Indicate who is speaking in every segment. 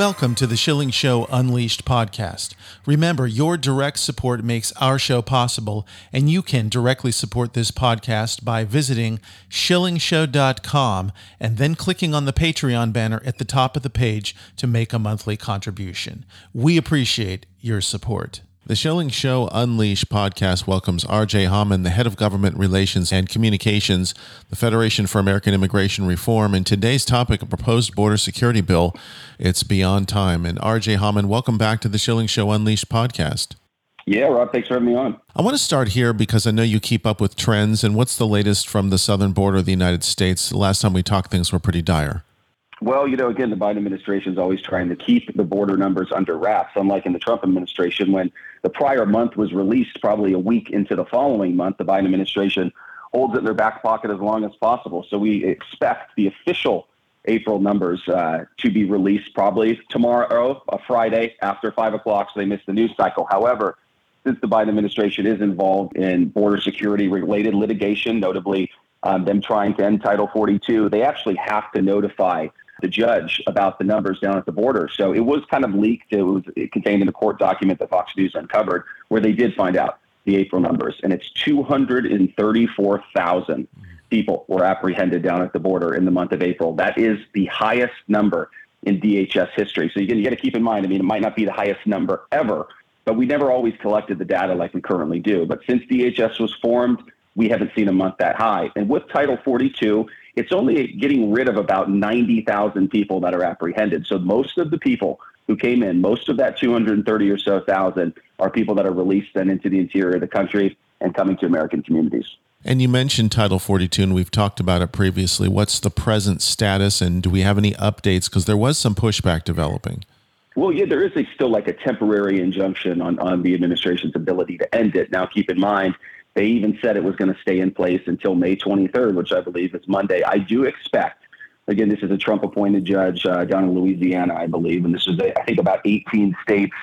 Speaker 1: Welcome to the Schilling Show Unleashed podcast. Remember, your direct support makes our show possible, and you can directly support this podcast by visiting schillingshow.com and then clicking on the Patreon banner at the top of the page to make a monthly contribution. We appreciate your support. The Schilling Show Unleashed podcast welcomes RJ Hauman, the head of government relations and communications, the Federation for American Immigration Reform, and today's topic, a proposed border security bill. It's beyond time. And RJ Hauman, welcome back to the Schilling Show Unleashed podcast.
Speaker 2: Yeah, Rob, thanks for having me on.
Speaker 1: I want to start here because I know you keep up with trends. And what's the latest from the southern border of the United States? The last time we talked, things were pretty dire.
Speaker 2: Well, you know, again, the Biden administration is always trying to keep the border numbers under wraps, unlike in the Trump administration when the prior month was released probably a week into the following month. The Biden administration holds it in their back pocket as long as possible. So we expect the official April numbers uh, to be released probably tomorrow, a Friday after 5 o'clock, so they miss the news cycle. However, since the Biden administration is involved in border security related litigation, notably um, them trying to end Title 42, they actually have to notify the judge about the numbers down at the border. So it was kind of leaked. It was contained in a court document that Fox News uncovered where they did find out the April numbers. And it's 234,000 people were apprehended down at the border in the month of April. That is the highest number in DHS history. So you got to keep in mind, I mean, it might not be the highest number ever, but we never always collected the data like we currently do. But since DHS was formed, we haven't seen a month that high. And with Title 42, it's only getting rid of about 90,000 people that are apprehended. So most of the people who came in, most of that 230 or so thousand are people that are released then into the interior of the country and coming to American communities.
Speaker 1: And you mentioned Title 42, and we've talked about it previously. What's the present status, and do we have any updates? Because there was some pushback developing.
Speaker 2: Well, yeah, there is a, still like a temporary injunction on, on the administration's ability to end it. Now, keep in mind, they even said it was going to stay in place until May 23rd, which I believe is Monday. I do expect, again, this is a Trump appointed judge uh, down in Louisiana, I believe, and this is, I think, about 18 states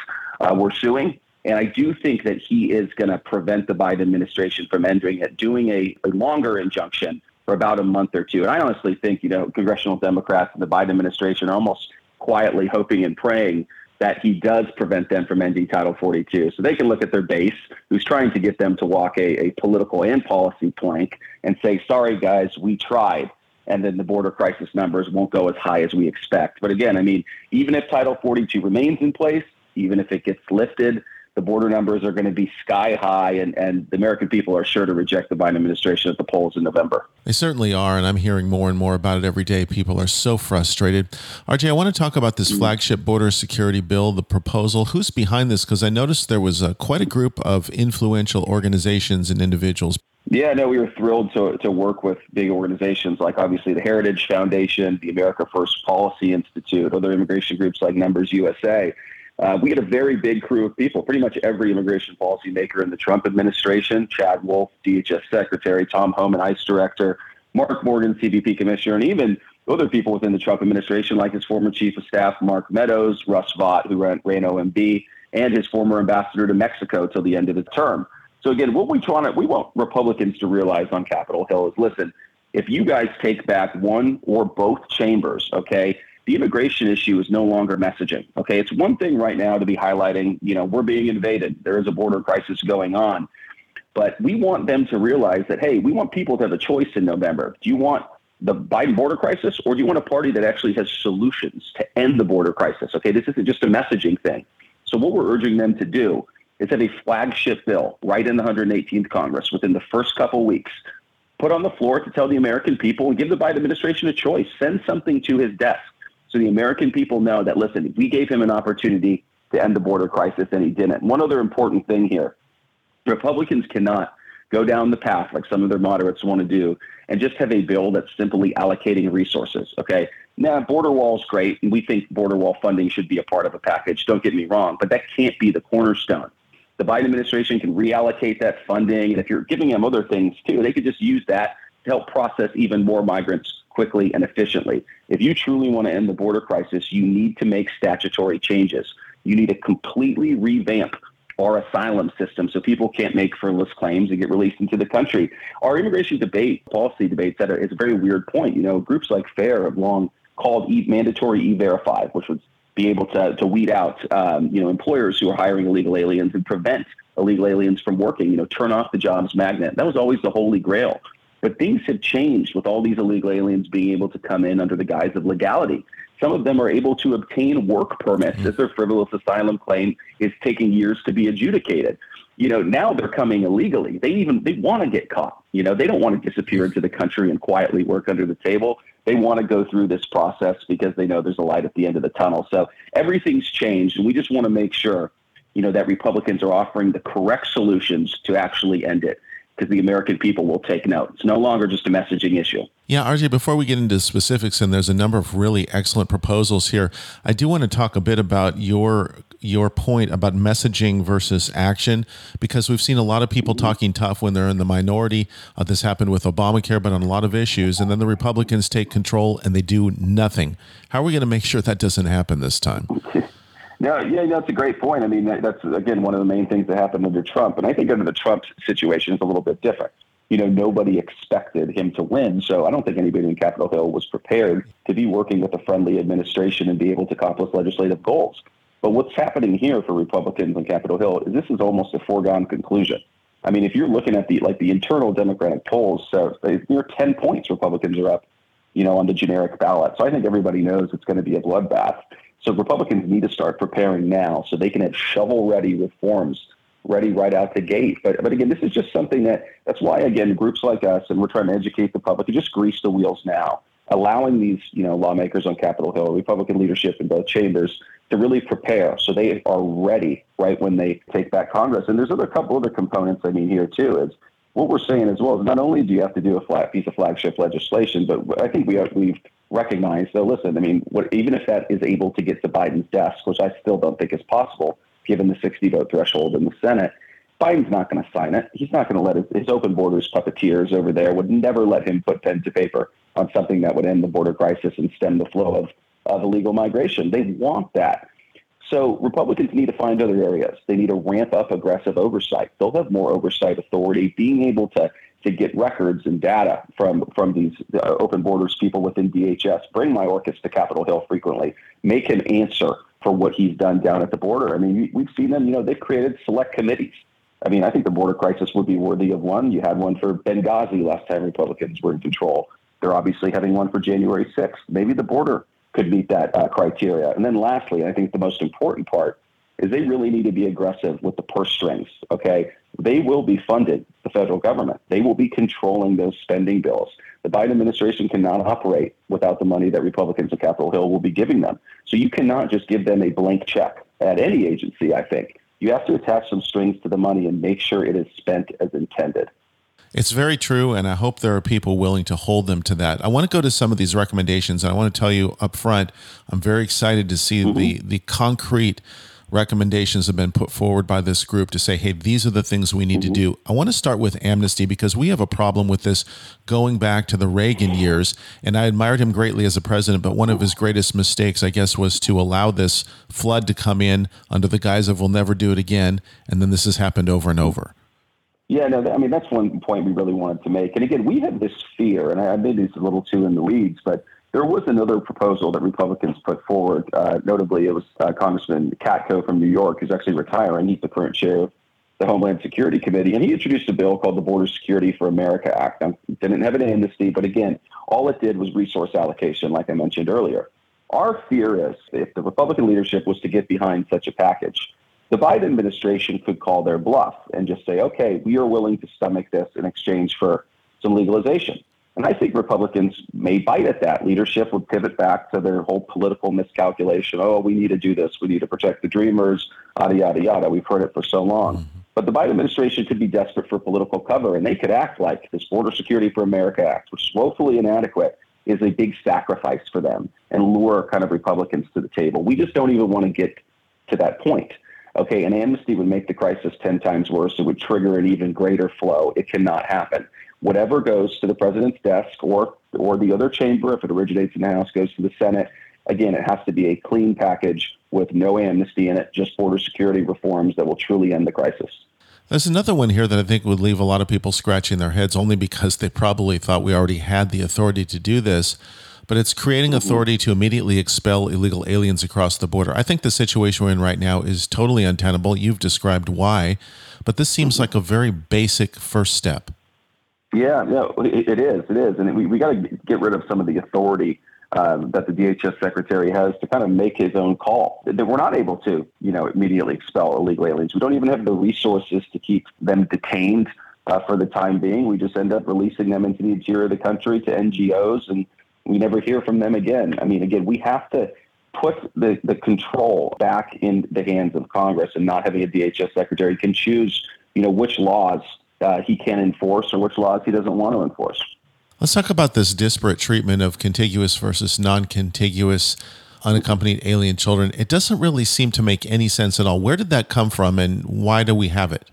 Speaker 2: uh, were suing. And I do think that he is going to prevent the Biden administration from ending it, doing a, a longer injunction for about a month or two. And I honestly think, you know, congressional Democrats and the Biden administration are almost quietly hoping and praying that he does prevent them from ending Title 42. So they can look at their base, who's trying to get them to walk a, a political and policy plank, and say, sorry, guys, we tried. And then the border crisis numbers won't go as high as we expect. But again, I mean, even if Title 42 remains in place, even if it gets lifted, the border numbers are going to be sky high, and, and the American people are sure to reject the Biden administration at the polls in November.
Speaker 1: They certainly are, and I'm hearing more and more about it every day. People are so frustrated. RJ, I want to talk about this mm-hmm. flagship border security bill, the proposal. Who's behind this? Because I noticed there was uh, quite a group of influential organizations and individuals.
Speaker 2: Yeah, no, we were thrilled to, to work with big organizations like obviously the Heritage Foundation, the America First Policy Institute, other immigration groups like Numbers USA. Uh, we had a very big crew of people, pretty much every immigration policy maker in the Trump administration, Chad Wolf, DHS Secretary, Tom Homan, ICE Director, Mark Morgan, CBP Commissioner, and even other people within the Trump administration, like his former Chief of Staff, Mark Meadows, Russ Vought, who ran, ran OMB, and his former ambassador to Mexico till the end of his term. So again, what we try to, we want Republicans to realize on Capitol Hill is, listen, if you guys take back one or both chambers, okay, the immigration issue is no longer messaging. Okay, it's one thing right now to be highlighting, you know, we're being invaded. There is a border crisis going on. But we want them to realize that, hey, we want people to have a choice in November. Do you want the Biden border crisis or do you want a party that actually has solutions to end the border crisis? Okay, this isn't just a messaging thing. So, what we're urging them to do is have a flagship bill right in the 118th Congress within the first couple weeks, put on the floor to tell the American people and give the Biden administration a choice. Send something to his desk so the American people know that, listen, we gave him an opportunity to end the border crisis and he didn't. One other important thing here Republicans cannot go down the path like some of their moderates want to do and just have a bill that's simply allocating resources. Okay. Now, border wall is great, and we think border wall funding should be a part of a package. Don't get me wrong, but that can't be the cornerstone. The Biden administration can reallocate that funding, and if you're giving them other things too, they could just use that to help process even more migrants quickly and efficiently. If you truly want to end the border crisis, you need to make statutory changes. You need to completely revamp our asylum system so people can't make frivolous claims and get released into the country. Our immigration debate, policy debate, et cetera, a very weird point. You know, groups like FAIR have long called e- mandatory e-verify, which would be able to, to weed out, um, you know, employers who are hiring illegal aliens and prevent illegal aliens from working, you know, turn off the jobs magnet. That was always the holy grail. But things have changed with all these illegal aliens being able to come in under the guise of legality. Some of them are able to obtain work permits mm-hmm. their frivolous asylum claim is taking years to be adjudicated. You know, now they're coming illegally. They even they want to get caught. You know, they don't want to disappear into the country and quietly work under the table. They want to go through this process because they know there's a light at the end of the tunnel. So everything's changed, and we just want to make sure, you know, that Republicans are offering the correct solutions to actually end it because the American people will take note. It's no longer just a messaging issue.
Speaker 1: Yeah, RJ, before we get into specifics, and there's a number of really excellent proposals here, I do want to talk a bit about your your point about messaging versus action, because we've seen a lot of people mm-hmm. talking tough when they're in the minority. Uh, this happened with Obamacare, but on a lot of issues, and then the Republicans take control and they do nothing. How are we going to make sure that doesn't happen this time?
Speaker 2: No, yeah, that's a great point. I mean, that's again one of the main things that happened under Trump, and I think under the Trump situation is a little bit different. You know, nobody expected him to win, so I don't think anybody in Capitol Hill was prepared to be working with a friendly administration and be able to accomplish legislative goals. But what's happening here for Republicans on Capitol Hill is this is almost a foregone conclusion. I mean, if you're looking at the like the internal Democratic polls, so near 10 points Republicans are up, you know, on the generic ballot. So I think everybody knows it's going to be a bloodbath. So Republicans need to start preparing now so they can have shovel-ready reforms ready right out the gate. But but again, this is just something that that's why again groups like us and we're trying to educate the public to just grease the wheels now, allowing these you know lawmakers on Capitol Hill, Republican leadership in both chambers to really prepare so they are ready right when they take back Congress. And there's other couple other components I mean here too is what we're saying as well is not only do you have to do a flat piece of flagship legislation, but I think we have, we've recognize, so listen, I mean, what, even if that is able to get to Biden's desk, which I still don't think is possible given the 60 vote threshold in the Senate, Biden's not going to sign it. He's not going to let his, his, open borders puppeteers over there would never let him put pen to paper on something that would end the border crisis and stem the flow of, of illegal migration. They want that. So Republicans need to find other areas. They need to ramp up aggressive oversight. They'll have more oversight authority, being able to to get records and data from from these uh, open borders people within DHS. Bring my Mayorkas to Capitol Hill frequently. Make him answer for what he's done down at the border. I mean, we've seen them. You know, they've created select committees. I mean, I think the border crisis would be worthy of one. You had one for Benghazi last time Republicans were in control. They're obviously having one for January 6th. Maybe the border could meet that uh, criteria. And then lastly, I think the most important part is they really need to be aggressive with the purse strings. Okay, they will be funded, the federal government. They will be controlling those spending bills. The Biden administration cannot operate without the money that Republicans at Capitol Hill will be giving them. So you cannot just give them a blank check at any agency, I think. You have to attach some strings to the money and make sure it is spent as intended.
Speaker 1: It's very true, and I hope there are people willing to hold them to that. I want to go to some of these recommendations, and I want to tell you up front, I'm very excited to see mm-hmm. the the concrete recommendations have been put forward by this group to say, hey, these are the things we need mm-hmm. to do. I want to start with amnesty because we have a problem with this going back to the Reagan years. And I admired him greatly as a president, but one of his greatest mistakes, I guess, was to allow this flood to come in under the guise of we'll never do it again. And then this has happened over and over.
Speaker 2: Yeah, no, I mean, that's one point we really wanted to make. And again, we have this fear, and I made this a little too in the weeds, but there was another proposal that Republicans put forward. Uh, notably, it was uh, Congressman Katko from New York, who's actually retiring. He's the current chair of the Homeland Security Committee, and he introduced a bill called the Border Security for America Act. Now, it didn't have an amnesty, but again, all it did was resource allocation, like I mentioned earlier. Our fear is if the Republican leadership was to get behind such a package, the Biden administration could call their bluff and just say, okay, we are willing to stomach this in exchange for some legalization. And I think Republicans may bite at that. Leadership would pivot back to their whole political miscalculation. Oh, we need to do this. We need to protect the dreamers, yada, yada, yada. We've heard it for so long. Mm-hmm. But the Biden administration could be desperate for political cover, and they could act like this Border Security for America Act, which is woefully inadequate, is a big sacrifice for them and lure kind of Republicans to the table. We just don't even want to get to that point. Okay, an amnesty would make the crisis 10 times worse. It would trigger an even greater flow. It cannot happen. Whatever goes to the president's desk or, or the other chamber, if it originates in the House, goes to the Senate. Again, it has to be a clean package with no amnesty in it, just border security reforms that will truly end the crisis.
Speaker 1: There's another one here that I think would leave a lot of people scratching their heads only because they probably thought we already had the authority to do this. But it's creating mm-hmm. authority to immediately expel illegal aliens across the border. I think the situation we're in right now is totally untenable. You've described why, but this seems mm-hmm. like a very basic first step.
Speaker 2: Yeah, no, it is. It is. And we, we got to get rid of some of the authority um, that the DHS secretary has to kind of make his own call. That we're not able to, you know, immediately expel illegal aliens. We don't even have the resources to keep them detained uh, for the time being. We just end up releasing them into the interior of the country to NGOs, and we never hear from them again. I mean, again, we have to put the, the control back in the hands of Congress and not having a DHS secretary can choose, you know, which laws uh, he can enforce or which laws he doesn't want to enforce.
Speaker 1: Let's talk about this disparate treatment of contiguous versus non contiguous unaccompanied alien children. It doesn't really seem to make any sense at all. Where did that come from and why do we have it?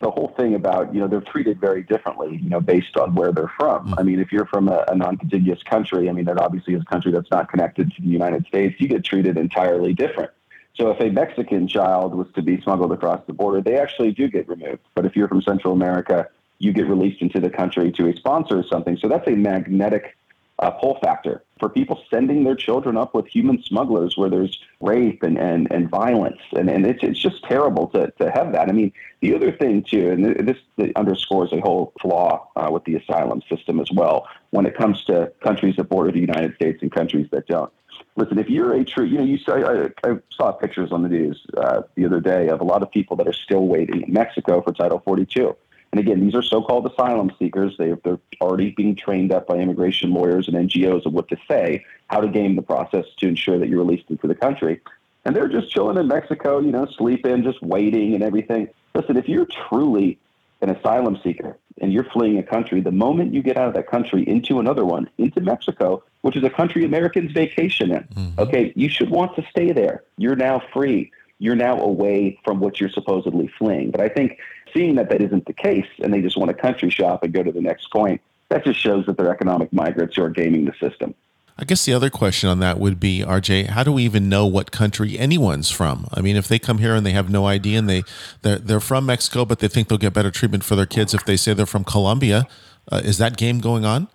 Speaker 2: The whole thing about, you know, they're treated very differently, you know, based on where they're from. Mm-hmm. I mean, if you're from a, a non contiguous country, I mean, that obviously is a country that's not connected to the United States, you get treated entirely different. So if a Mexican child was to be smuggled across the border, they actually do get removed. But if you're from Central America, you get released into the country to a sponsor or something. So that's a magnetic uh, pull factor for people sending their children up with human smugglers where there's rape and, and, and violence. And, and it's, it's just terrible to, to have that. I mean, the other thing, too, and this underscores a whole flaw uh, with the asylum system as well when it comes to countries that border the United States and countries that don't. Listen, if you're a true, you know, you saw, I, I saw pictures on the news uh, the other day of a lot of people that are still waiting in Mexico for Title 42 and again, these are so-called asylum seekers. They, they're already being trained up by immigration lawyers and NGOs of what to say, how to game the process to ensure that you're released into the country. And they're just chilling in Mexico, you know, sleeping, just waiting and everything. Listen, if you're truly an asylum seeker and you're fleeing a country, the moment you get out of that country into another one, into Mexico, which is a country Americans vacation in, mm-hmm. okay, you should want to stay there. You're now free. You're now away from what you're supposedly fleeing. But I think seeing that that isn't the case and they just want to country shop and go to the next point, that just shows that they're economic migrants who are gaming the system.
Speaker 1: I guess the other question on that would be, RJ, how do we even know what country anyone's from? I mean, if they come here and they have no idea and they they're, they're from Mexico, but they think they'll get better treatment for their kids if they say they're from Colombia, uh, is that game going on?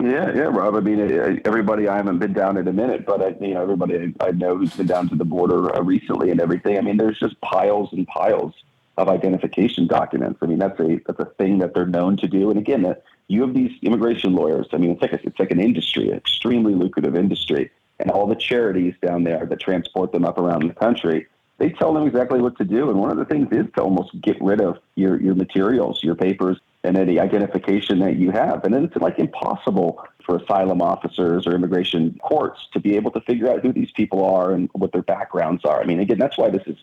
Speaker 2: Yeah, yeah, Rob. I mean, everybody. I haven't been down in a minute, but I, you know, everybody I know who's been down to the border uh, recently and everything. I mean, there's just piles and piles of identification documents. I mean, that's a that's a thing that they're known to do. And again, you have these immigration lawyers. I mean, it's like a, it's like an industry, an extremely lucrative industry, and all the charities down there that transport them up around the country. They tell them exactly what to do. And one of the things is to almost get rid of your your materials, your papers, and any identification that you have. And then it's like impossible for asylum officers or immigration courts to be able to figure out who these people are and what their backgrounds are. I mean, again, that's why this is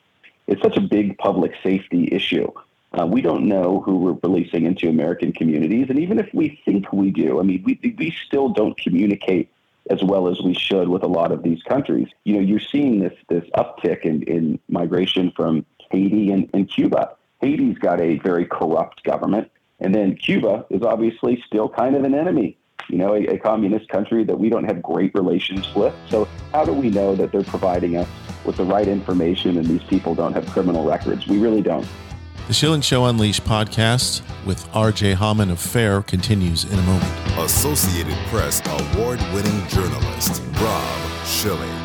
Speaker 2: it's such a big public safety issue. Uh, we don't know who we're releasing into American communities, and even if we think we do, I mean, we we still don't communicate as well as we should with a lot of these countries. You know, you're seeing this this uptick in, in migration from Haiti and, and Cuba. Haiti's got a very corrupt government, and then Cuba is obviously still kind of an enemy. You know, a, a communist country that we don't have great relations with. So how do we know that they're providing us with the right information and these people don't have criminal records. We really don't.
Speaker 1: The Schilling Show Unleashed podcast with RJ Hauman of FAIR continues in a moment.
Speaker 3: Associated Press award winning journalist, Rob Schilling.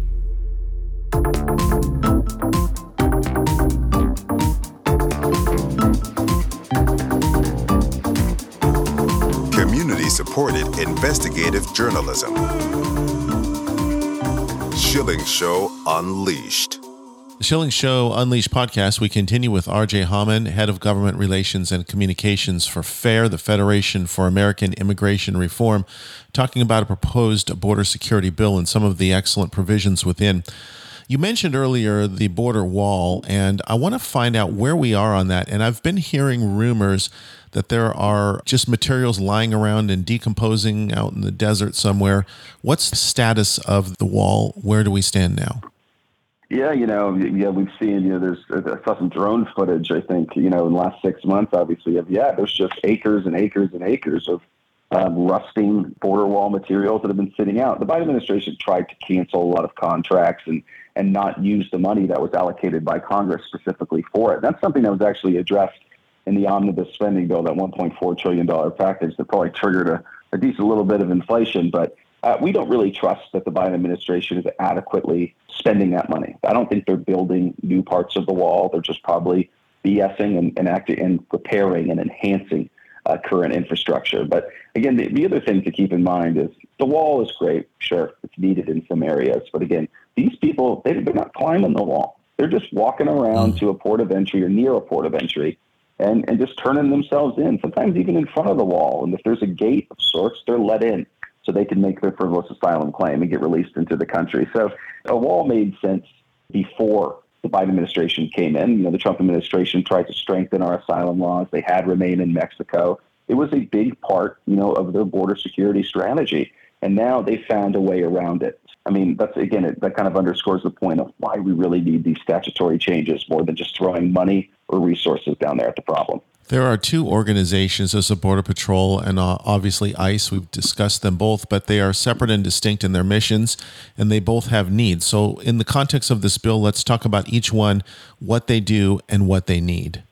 Speaker 3: Supported investigative journalism. Schilling Show Unleashed.
Speaker 1: The Schilling Show Unleashed podcast, we continue with RJ Hauman, Head of Government Relations and Communications for FAIR, the Federation for American Immigration Reform, talking about a proposed border security bill and some of the excellent provisions within. You mentioned earlier the border wall, and I want to find out where we are on that. And I've been hearing rumors that there are just materials lying around and decomposing out in the desert somewhere. What's the status of the wall? Where do we stand now?
Speaker 2: Yeah, you know, yeah, we've seen, you know, there's, uh, I saw some drone footage, I think, you know, in the last six months, obviously, of, yeah, there's just acres and acres and acres of um, rusting border wall materials that have been sitting out. The Biden administration tried to cancel a lot of contracts and and not use the money that was allocated by Congress specifically for it. That's something that was actually addressed in the omnibus spending bill, that $1.4 trillion package that probably triggered a, a decent little bit of inflation. But uh, we don't really trust that the Biden administration is adequately spending that money. I don't think they're building new parts of the wall. They're just probably BSing and, and acting and repairing and enhancing uh, current infrastructure. But again, the, the other thing to keep in mind is the wall is great. Sure, it's needed in some areas. But again, these people, they, they're not climbing the wall. They're just walking around mm. to a port of entry or near a port of entry and, and just turning themselves in, sometimes even in front of the wall. And if there's a gate of sorts, they're let in so they can make their frivolous asylum claim and get released into the country. So a wall made sense before the Biden administration came in. You know, the Trump administration tried to strengthen our asylum laws. They had remain in Mexico. It was a big part, you know, of their border security strategy. And now they found a way around it. I mean, that's again, it, that kind of underscores the point of why we really need these statutory changes more than just throwing money or resources down there at the problem.
Speaker 1: There are two organizations, there's a Border Patrol and uh, obviously ICE. We've discussed them both, but they are separate and distinct in their missions, and they both have needs. So, in the context of this bill, let's talk about each one, what they do, and what they need.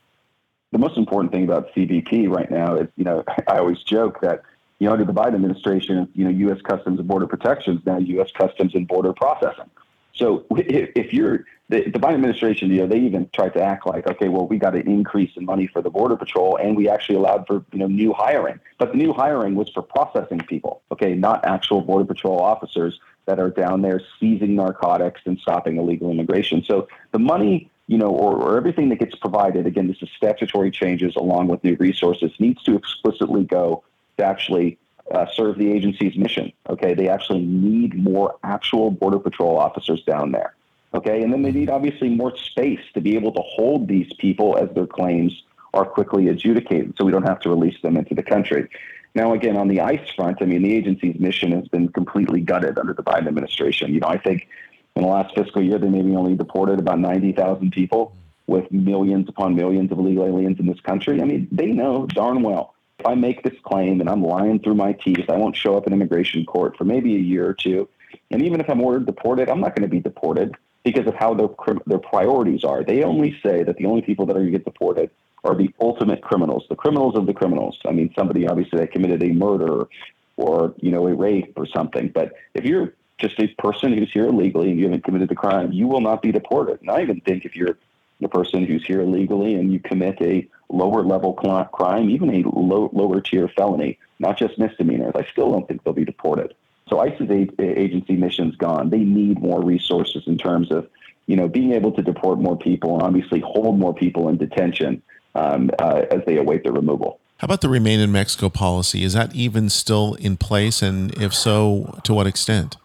Speaker 2: The most important thing about CBP right now is, you know, I always joke that you know, under the Biden administration, you know, U.S. Customs and Border Protection is now U.S. Customs and Border Processing. So if you're the, the Biden administration, you know, they even tried to act like, okay, well, we got an increase in money for the Border Patrol, and we actually allowed for you know new hiring. But the new hiring was for processing people, okay, not actual Border Patrol officers that are down there seizing narcotics and stopping illegal immigration. So the money you know, or, or, everything that gets provided, again, this is statutory changes along with new resources, needs to explicitly go to actually uh, serve the agency's mission. Okay, they actually need more actual border patrol officers down there. Okay, and then they need obviously more space to be able to hold these people as their claims are quickly adjudicated, so we don't have to release them into the country. Now, again, on the ICE front, I mean, the agency's mission has been completely gutted under the Biden administration. You know, I think in the last fiscal year, they maybe only deported about 90,000 people with millions upon millions of illegal aliens in this country. I mean, they know darn well if I make this claim and I'm lying through my teeth, I won't show up in immigration court for maybe a year or two. And even if I'm ordered deported, I'm not going to be deported because of how their their priorities are. They only say that the only people that are going to get deported are the ultimate criminals, the criminals of the criminals. I mean, somebody obviously that committed a murder or you know a rape or something. But if you're just a person who's here illegally and you haven't committed the crime, you will not be deported. And I even think if you're the person who's here illegally and you commit a lower level crime, even a low, lower tier felony, not just misdemeanors, I still don't think they'll be deported. So ICE's agency mission's gone. They need more resources in terms of, you know, being able to deport more people and obviously hold more people in detention um, uh, as they await their removal.
Speaker 1: How about the remain in Mexico policy? Is that even still in place? And if so, to what extent?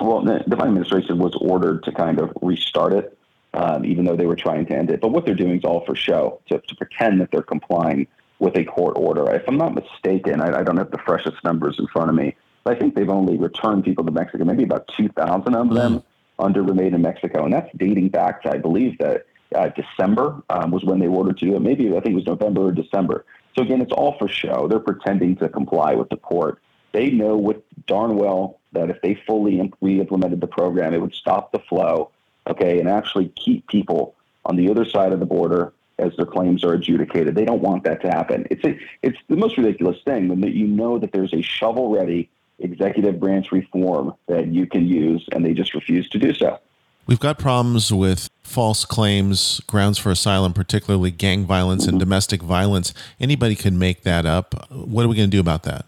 Speaker 2: Well, the Biden administration was ordered to kind of restart it um, even though they were trying to end it. But what they're doing is all for show, to, to pretend that they're complying with a court order. If I'm not mistaken, I, I, don't have the freshest numbers in front of me, but I think they've only returned people to Mexico, maybe about 2,000 of them mm. under remain in Mexico. And that's dating back to, I believe, that uh, December um, was when they ordered to do it. Maybe I think it was November or December. So again, it's all for show. They're pretending to comply with the court. They know with darn well that if they fully re-implemented the program, it would stop the flow, okay, and actually keep people on the other side of the border as their claims are adjudicated. They don't want that to happen. It's a, it's the most ridiculous thing when you know that there's a shovel-ready executive branch reform that you can use, and they just refuse to do so.
Speaker 1: We've got problems with false claims, grounds for asylum, particularly gang violence and domestic violence. Anybody can make that up. What are we going to do about that?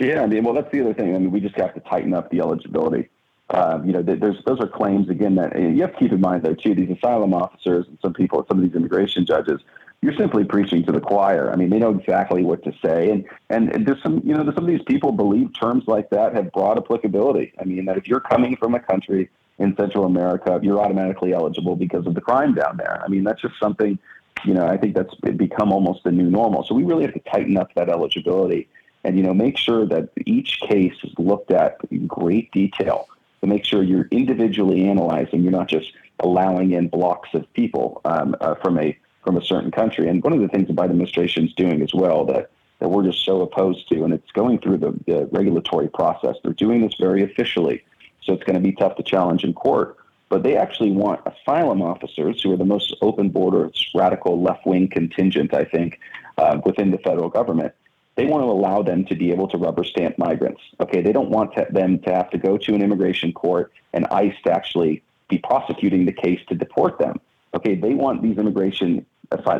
Speaker 2: Yeah, I mean, well, that's the other thing. I mean, we just have to tighten up the eligibility. Um, you know, there's those are claims again that you have to keep in mind though too. These asylum officers and some people, some of these immigration judges, you're simply preaching to the choir. I mean, they know exactly what to say, and and there's some you know some of these people believe terms like that have broad applicability. I mean, that if you're coming from a country in Central America, you're automatically eligible because of the crime down there. I mean, that's just something, you know, I think that's become almost the new normal. So we really have to tighten up that eligibility and, you know, make sure that each case is looked at in great detail to make sure you're individually analyzing. You're not just allowing in blocks of people um, uh, from a from a certain country. And one of the things the Biden administration is doing as well that that we're just so opposed to, and it's going through the, the regulatory process. They're doing this very officially so it's going to be tough to challenge in court. But they actually want asylum officers, who are the most open border, radical left wing contingent, I think, uh, within the federal government. They want to allow them to be able to rubber stamp migrants. Okay, they don't want to, them to have to go to an immigration court and ICE to actually be prosecuting the case to deport them. Okay, they want these immigration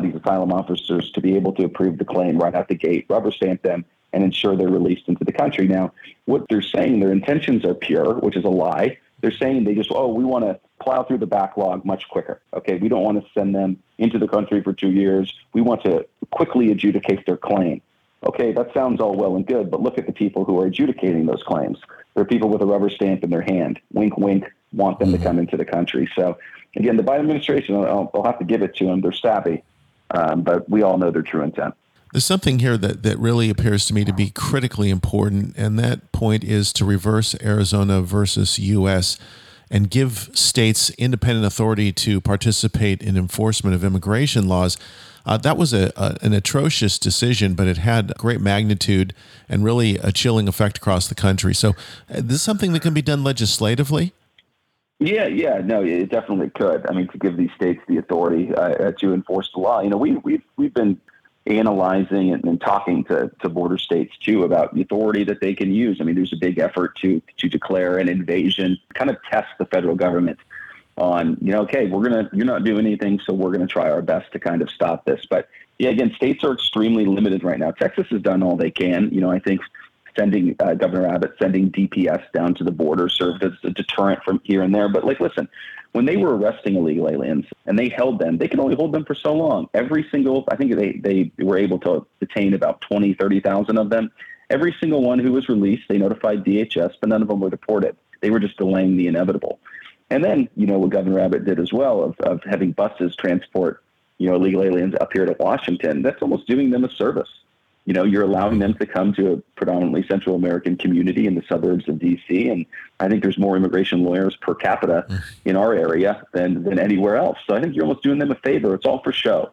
Speaker 2: these asylum officers to be able to approve the claim right out the gate, rubber stamp them, and ensure they're released into the country. Now, what they're saying, their intentions are pure, which is a lie. They're saying they just, oh, we want to plow through the backlog much quicker. Okay, we don't want to send them into the country for two years. We want to quickly adjudicate their claim. Okay, that sounds all well and good, but look at the people who are adjudicating those claims. They're people with a rubber stamp in their hand. Wink, wink, want them to come into the country. So, again, the Biden administration, I'll, I'll have to give it to them. They're savvy, um, but we all know their true intent.
Speaker 1: There's something here that, that really appears to me to be critically important, and that point is to reverse Arizona versus U.S. and give states independent authority to participate in enforcement of immigration laws. Uh, that was a, a, an atrocious decision, but it had great magnitude and really a chilling effect across the country. So, uh, this is something that can be done legislatively.
Speaker 2: Yeah, yeah, no, it definitely could. I mean, to give these states the authority uh, to enforce the law. You know, we, we've we've been analyzing and, and, talking to, to border states too about the authority that they can use. I mean, there's a big effort to to declare an invasion, kind of test the federal government on, you know, okay, we're gonna you're not doing anything, so we're gonna try our best to kind of stop this. But yeah, again, states are extremely limited right now. Texas has done all they can. You know, I think sending uh, Governor Abbott sending DPS down to the border served as a deterrent from here and there. But like, listen, when they were arresting illegal aliens and they held them, they could only hold them for so long. Every single, I think they, they were able to detain about 20, 30,000 of them. Every single one who was released, they notified DHS, but none of them were deported. They were just delaying the inevitable. And then, you know, what Governor Abbott did as well of, of having buses transport, you know, illegal aliens up here to Washington, that's almost doing them a service you know, you're allowing them to come to a predominantly Central American community in the suburbs of D.C. And I think there's more immigration lawyers per capita mm. in our area than, than anywhere else. So I think you're almost doing them a favor. It's all for show.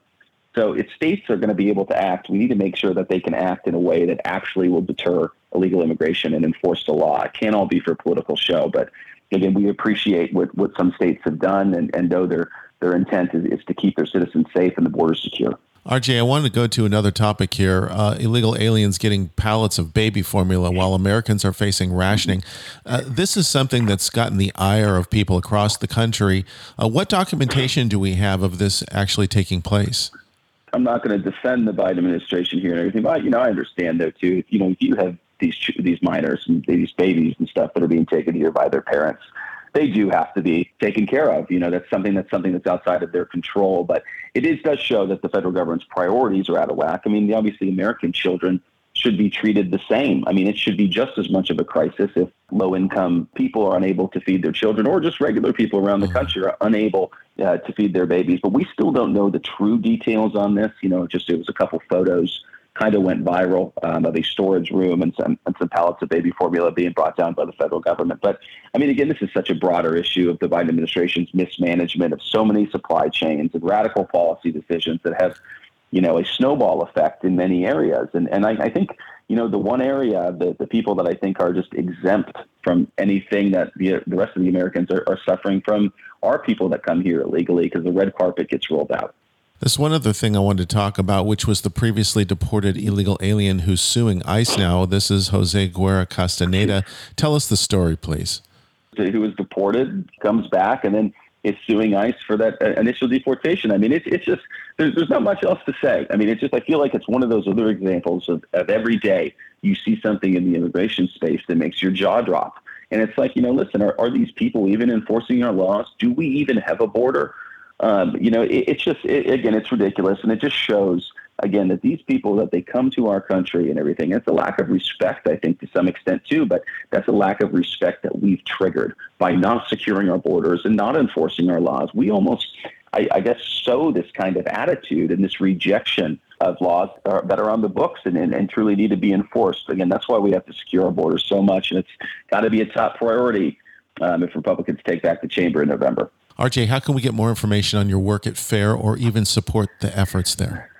Speaker 2: So if states are going to be able to act, we need to make sure that they can act in a way that actually will deter illegal immigration and enforce the law. It can't all be for political show. But again, we appreciate what, what some states have done and, and know their, their intent is, is to keep their citizens safe and the borders secure.
Speaker 1: RJ, I wanted to go to another topic here uh, illegal aliens getting pallets of baby formula while Americans are facing rationing. Uh, this is something that's gotten the ire of people across the country. Uh, what documentation do we have of this actually taking place?
Speaker 2: I'm not going to defend the Biden administration here and everything, but you know I understand though too. If, you know, if you have these these minors and these babies and stuff that are being taken here by their parents, they do have to be taken care of. You know, that's something that's something that's outside of their control. But it is does show that the federal government's priorities are out of whack. I mean, obviously, American children should be treated the same. I mean, it should be just as much of a crisis if low income people are unable to feed their children, or just regular people around the mm-hmm. country are unable uh, to feed their babies. But we still don't know the true details on this. You know, just it was a couple photos kind of went viral um, of a storage room and some, and some pallets of baby formula being brought down by the federal government. But I mean, again, this is such a broader issue of the Biden administration's mismanagement of so many supply chains and radical policy decisions that have, you know, a snowball effect in many areas. And and I, I think you know the one area that the people that I think are just exempt from anything that the the rest of the Americans are, are suffering from are people that come here illegally because the red carpet gets rolled out.
Speaker 1: There's one other thing I wanted to talk about, which was the previously deported illegal alien who's suing ICE now. This is Jose Guerra Castaneda. Tell us the story, please.
Speaker 2: Who was deported, comes back, and then is suing ICE for that uh, initial deportation. I mean, it's it's just there's there's not much else to say. I mean, it's just I feel like it's one of those other examples of, of every day you see something in the immigration space that makes your jaw drop. And it's like, you know, listen, are, are these people even enforcing our laws? Do we even have a border? Um, you know, it, it's just it, again, it's ridiculous, and it just shows again that these people that they come to our country and everything. It's a lack of respect, I think, to some extent too, but that's a lack of respect that we've triggered by not securing our borders and not enforcing our laws. We almost, I, I guess, sow this kind of attitude and this rejection of laws that are on the books and, and, and, truly need to be enforced. Again, that's why we have to secure our borders so much, and it's got to be a top priority um, if Republicans take back the chamber in November.
Speaker 1: RJ, how can we get more information on your work at FAIR or even support the efforts there?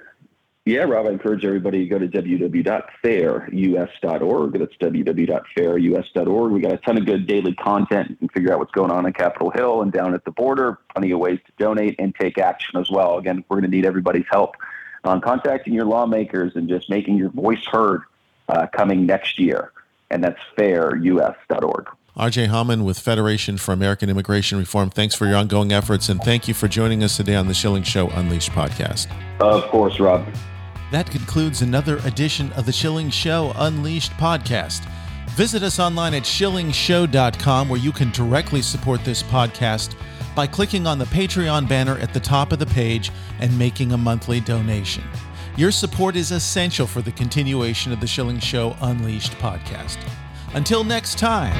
Speaker 2: Yeah, Rob, I encourage everybody to go to www.fairus.org. That's www.fairus.org. We got a ton of good daily content. You can figure out what's going on in Capitol Hill and down at the border. Plenty of ways to donate and take action as well. Again, we're going to need everybody's help on contacting your lawmakers and just making your voice heard uh, coming next year. And that's fairus.org.
Speaker 1: RJ Hauman with Federation for American Immigration Reform. Thanks for your ongoing efforts and thank you for joining us today on the Schilling Show Unleashed podcast.
Speaker 2: Of course, Rob.
Speaker 1: That concludes another edition of the Schilling Show Unleashed podcast. Visit us online at schillingshow.com where you can directly support this podcast by clicking on the Patreon banner at the top of the page and making a monthly donation. Your support is essential for the continuation of the Schilling Show Unleashed podcast. Until next time.